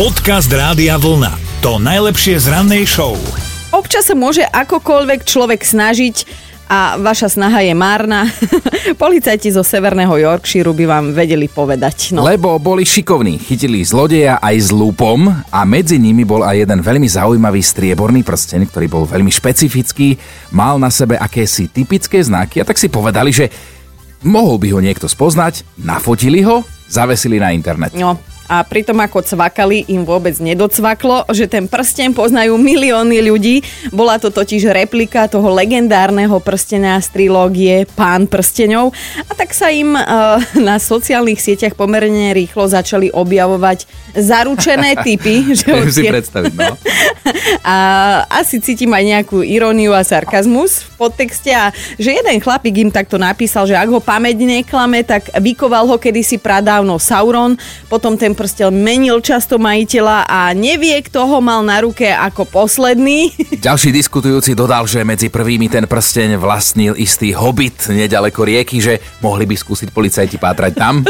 Podcast Rádia Vlna. To najlepšie z rannej show. Občas sa môže akokoľvek človek snažiť a vaša snaha je márna. Policajti zo Severného Yorkshire by vám vedeli povedať. No. Lebo boli šikovní, chytili zlodeja aj s lúpom a medzi nimi bol aj jeden veľmi zaujímavý strieborný prsteň, ktorý bol veľmi špecifický, mal na sebe akési typické znaky a tak si povedali, že mohol by ho niekto spoznať, nafotili ho, zavesili na internet. No, a pritom ako cvakali, im vôbec nedocvaklo, že ten prsten poznajú milióny ľudí. Bola to totiž replika toho legendárneho prstenia z trilógie Pán prsteňov a tak sa im uh, na sociálnych sieťach pomerne rýchlo začali objavovať zaručené typy. že si predstaviť, no. a asi cítim aj nejakú iróniu a sarkazmus v podtexte a že jeden chlapík im takto napísal, že ak ho pamäť neklame, tak vykoval ho kedysi pradávno Sauron, potom ten prstel menil často majiteľa a nevie, kto ho mal na ruke ako posledný. Ďalší diskutujúci dodal, že medzi prvými ten prsteň vlastnil istý hobbit nedaleko rieky, že mohli by skúsiť policajti pátrať tam.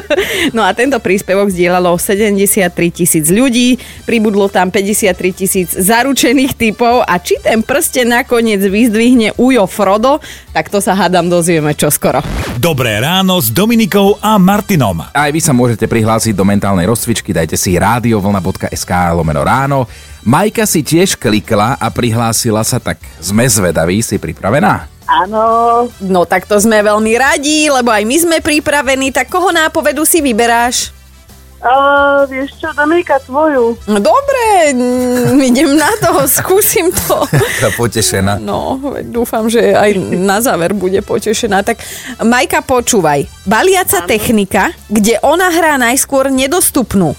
No a tento príspevok zdieľalo 73 tisíc ľudí, pribudlo tam 53 tisíc zaručených typov a či ten prsten nakoniec vyzdvihne Ujo Frodo, tak to sa hádam dozvieme čoskoro. Dobré ráno s Dominikou a Martinom. Aj vy sa môžete prihlásiť do mentálnej rozcvičky pesničky, dajte si radiovlna.sk lomeno ráno. Majka si tiež klikla a prihlásila sa, tak sme zvedaví, si pripravená? Áno. No tak to sme veľmi radi, lebo aj my sme pripravení, tak koho nápovedu si vyberáš? Uh, vieš čo, Dominika, tvoju. No dobre, mm, idem na to, skúsim to. Taká potešená. No, dúfam, že aj na záver bude potešená. Tak Majka, počúvaj. Baliaca technika, kde ona hrá najskôr nedostupnú.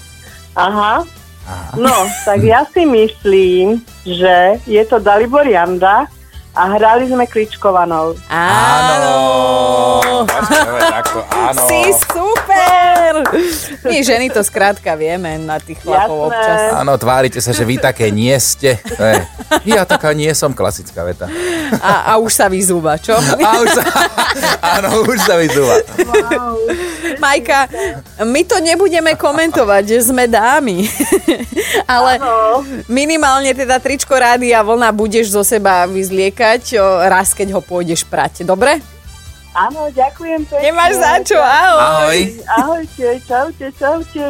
Aha. No, tak ja si myslím, že je to Dalibor Janda a hrali sme Kličkovanou. Áno. Takto, áno. Si super! My ženy to skrátka vieme na tých chlapov Jasné. občas. Áno, tvárite sa, že vy také nie ste. To je, ja taká nie som, klasická veta. A, a už sa vyzúva, čo? A už sa, áno, už sa vyzúva. Wow. Majka, my to nebudeme komentovať, že sme dámy. Ale minimálne teda tričko rádia vlna budeš zo seba vyzliekať raz, keď ho pôjdeš prať. Dobre? Áno, ďakujem pekne. Nemáš za čo, ahoj. Ahoj. Ahojte, čaute, čaute.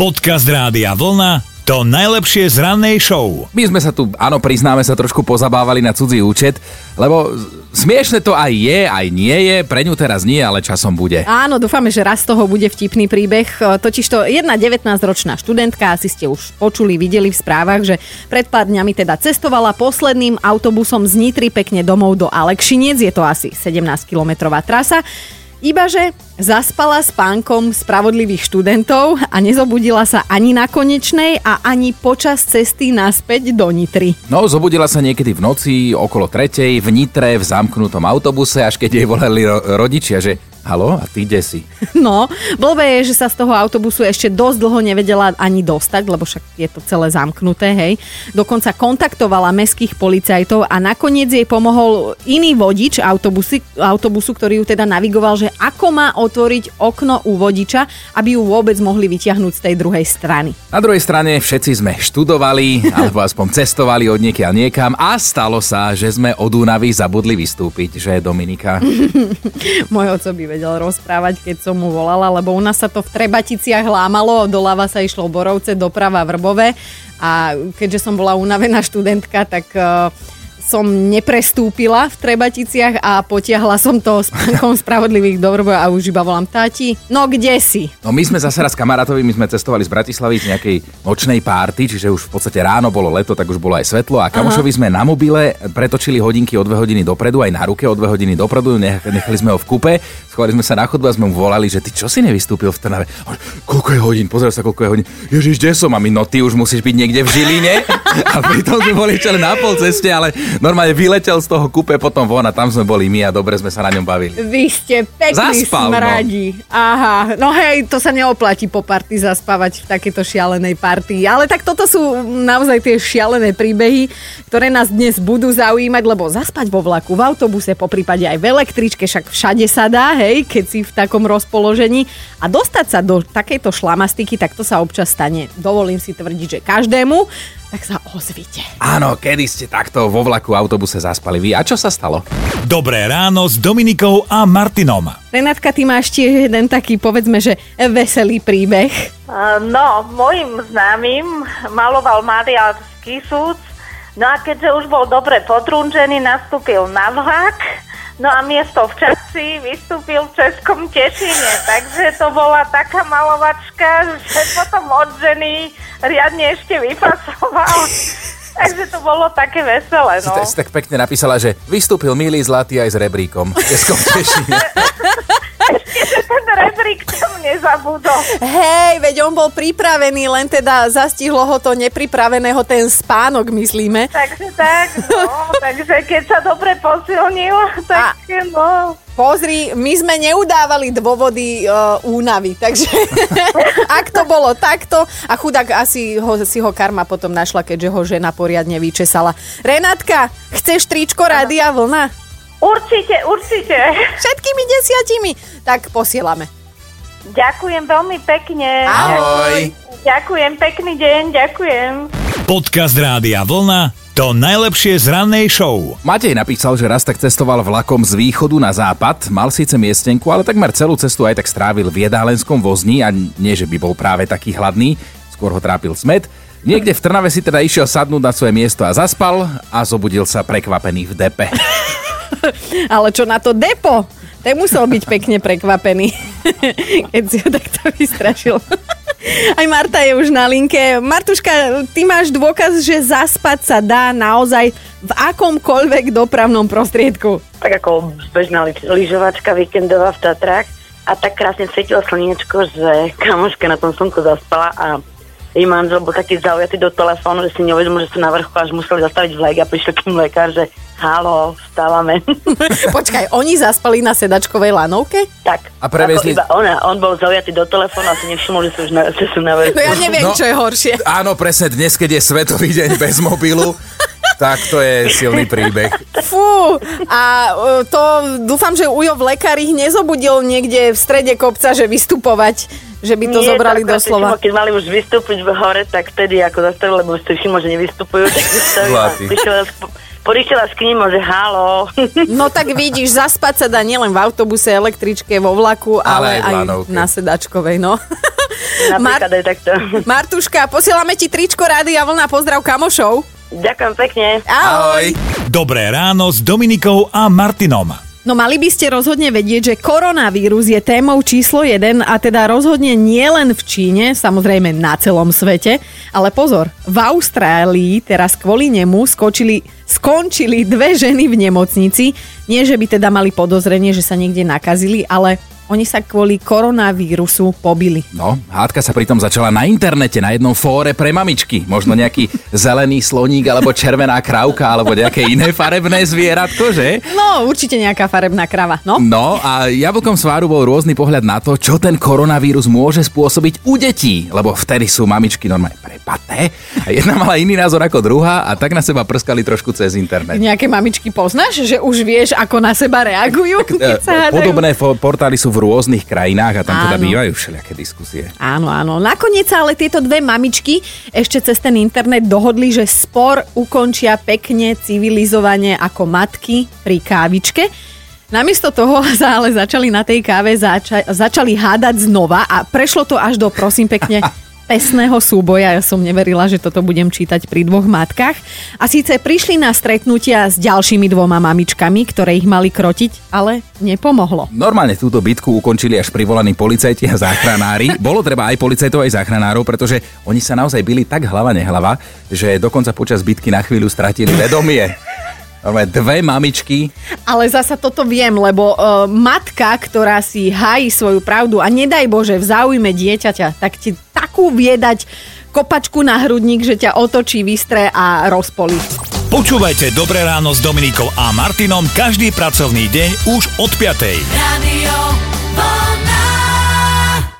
Podcast Rádia Vlna. To najlepšie z rannej show. My sme sa tu, áno, priznáme sa, trošku pozabávali na cudzí účet, lebo smiešne to aj je, aj nie je, pre ňu teraz nie, ale časom bude. Áno, dúfame, že raz z toho bude vtipný príbeh. Totiž to jedna 19-ročná študentka, asi ste už počuli, videli v správach, že pred pár dňami teda cestovala posledným autobusom z Nitry pekne domov do Alekšiniec, je to asi 17-kilometrová trasa. Ibaže zaspala s pánkom spravodlivých študentov a nezobudila sa ani na konečnej a ani počas cesty naspäť do Nitry. No, zobudila sa niekedy v noci, okolo tretej, v Nitre, v zamknutom autobuse, až keď jej volali ro- rodičia, že halo, a ty kde si? No, blbé je, že sa z toho autobusu ešte dosť dlho nevedela ani dostať, lebo však je to celé zamknuté, hej. Dokonca kontaktovala meských policajtov a nakoniec jej pomohol iný vodič autobusy, autobusu, ktorý ju teda navigoval, že ako má otvoriť okno u vodiča, aby ju vôbec mohli vyťahnuť z tej druhej strany. Na druhej strane všetci sme študovali, alebo aspoň cestovali od niekiaľ niekam a stalo sa, že sme od Únavy zabudli vystúpiť, že Dominika? Môj oco by vedel rozprávať, keď som mu volala, lebo u nás sa to v Trebaticiach lámalo, doľava sa išlo Borovce, doprava Vrbové a keďže som bola unavená študentka, tak uh, som neprestúpila v Trebaticiach a potiahla som to s pánkom spravodlivých do Vrbova a už iba volám táti, no kde si? No my sme zase raz kamarátovi, my sme cestovali z Bratislavy z nejakej nočnej párty, čiže už v podstate ráno bolo leto, tak už bolo aj svetlo a kamošovi sme na mobile pretočili hodinky o dve hodiny dopredu, aj na ruke o dve hodiny dopredu, nech- nechali sme ho v kupe, schovali sme sa na chodbu a sme mu volali, že ty čo si nevystúpil v Trnave? Koľko je hodín? Pozor sa, koľko je hodín. Ježiš, kde som? A my, no ty už musíš byť niekde v Žiline. A pritom sme boli ešte na pol ceste, ale Normálne vyletel z toho kúpe potom von a tam sme boli my a dobre sme sa na ňom bavili. Vy ste pekný Zaspal, no. smradi. Aha, no hej, to sa neoplatí po party zaspávať v takéto šialenej party. Ale tak toto sú naozaj tie šialené príbehy, ktoré nás dnes budú zaujímať, lebo zaspať vo vlaku, v autobuse, po prípade aj v električke, však všade sa dá, hej, keď si v takom rozpoložení. A dostať sa do takejto šlamastiky, tak to sa občas stane. Dovolím si tvrdiť, že každému, tak sa ozvite. Áno, kedy ste takto vo vlaku, autobuse zaspali vy? A čo sa stalo? Dobré ráno s Dominikou a Martinom. Renátka, ty máš tiež jeden taký, povedzme, že veselý príbeh. Uh, No, môjim známym maloval mariánsky súc, no a keďže už bol dobre potrunžený, nastúpil na vlak, no a miesto v časi vystúpil v Českom Tešine, takže to bola taká malovačka, že potom od ženy riadne ešte vypasoval. Takže to bolo také veselé, no. tak- si tak pekne napísala, že vystúpil milý zlatý aj s rebríkom. Českom Tešine. Že ten rebrík tam nezabudol. Hej, veď on bol pripravený, len teda zastihlo ho to nepripraveného ten spánok, myslíme. Takže tak, no, takže keď sa dobre posilnil, tak no. Pozri, my sme neudávali dôvody uh, únavy, takže ak to bolo takto a chudák asi ho, si ho karma potom našla, keďže ho žena poriadne vyčesala. Renátka, chceš tričko Rádia Vlna? Určite, určite. Všetkými desiatimi? Tak posielame. Ďakujem veľmi pekne. Ahoj. Ďakujem, pekný deň, ďakujem. Podcast Rádia Vlna to najlepšie z rannej show. Matej napísal, že raz tak cestoval vlakom z východu na západ, mal síce miestenku, ale takmer celú cestu aj tak strávil v jedálenskom vozni a nie, že by bol práve taký hladný, skôr ho trápil smet. Niekde v Trnave si teda išiel sadnúť na svoje miesto a zaspal a zobudil sa prekvapený v depe. Ale čo na to depo? Ten musel byť pekne prekvapený, keď si ho takto vystrašil. Aj Marta je už na linke. Martuška, ty máš dôkaz, že zaspať sa dá naozaj v akomkoľvek dopravnom prostriedku. tak ako bežná lyž- lyžovačka víkendová v Tatrách a tak krásne svietilo slniečko, že kamoška na tom slnku zaspala a jej manžel bol taký zaujatý do telefónu, že si neuvedomil, že sú na vrchu, až museli zastaviť vlak a prišiel k lekár, že halo, vstávame. Počkaj, oni zaspali na sedačkovej lanovke? tak. A prevezli- iba ona, on bol zaujatý do telefónu a si nevšimol, že sú, už na, že sú na. No ja neviem, No. čo je horšie. Áno, presne dnes, keď je Svetový deň bez mobilu, tak to je silný príbeh. Fú, a e, to dúfam, že Ujo v lekári nezobudil niekde v strede kopca, že vystupovať, že by to Nie, zobrali tak, doslova. Keď mali už vystúpiť v hore, tak vtedy ako zastavili, lebo si všimol, že nevystupujú, tak vystavil a Zlatý. prišiel raz, prišiel raz k ním, že halo. No tak vidíš, zaspať sa dá nielen v autobuse, električke, vo vlaku, Ale aj ale, aj, lanovke. na sedačkovej, no. Napríklad aj takto. Martuška, posielame ti tričko Rády a vlna pozdrav kamošov. Ďakujem pekne. Ahoj. Dobré ráno s Dominikou a Martinom. No mali by ste rozhodne vedieť, že koronavírus je témou číslo 1 a teda rozhodne nie len v Číne, samozrejme na celom svete, ale pozor, v Austrálii teraz kvôli nemu skočili, skončili dve ženy v nemocnici. Nie, že by teda mali podozrenie, že sa niekde nakazili, ale oni sa kvôli koronavírusu pobili. No, hádka sa pritom začala na internete, na jednom fóre pre mamičky. Možno nejaký zelený sloník, alebo červená krávka, alebo nejaké iné farebné zvieratko, že? No, určite nejaká farebná krava, no? No a jablkom sváru bol rôzny pohľad na to, čo ten koronavírus môže spôsobiť u detí, lebo vtedy sú mamičky normálne prepaté a jedna mala iný názor ako druhá a tak na seba prskali trošku cez internet. Nejaké mamičky poznáš, že už vieš, ako na seba reagujú, sa E? Podobné fo- portály sú v rôznych krajinách a tam teda Áno. bývajú všelijaké diskusie. Áno, áno. Nakoniec sa ale tieto dve mamičky ešte cez ten internet dohodli, že spor ukončia pekne, civilizovane ako matky pri kávičke. Namiesto toho sa ale začali na tej káve zača- začali hádať znova a prešlo to až do, prosím pekne, pesného súboja. Ja som neverila, že toto budem čítať pri dvoch matkách. A síce prišli na stretnutia s ďalšími dvoma mamičkami, ktoré ich mali krotiť, ale nepomohlo. Normálne túto bitku ukončili až privolaní policajti a záchranári. Bolo treba aj policajtov, aj záchranárov, pretože oni sa naozaj byli tak hlava nehlava, že dokonca počas bitky na chvíľu stratili vedomie. Normálne dve mamičky. Ale zasa toto viem, lebo uh, matka, ktorá si hájí svoju pravdu a nedaj Bože v záujme dieťaťa, tak ti takú viedať kopačku na hrudník, že ťa otočí, vystre a rozpolí. Počúvajte Dobré ráno s Dominikou a Martinom každý pracovný deň už od 5. Radio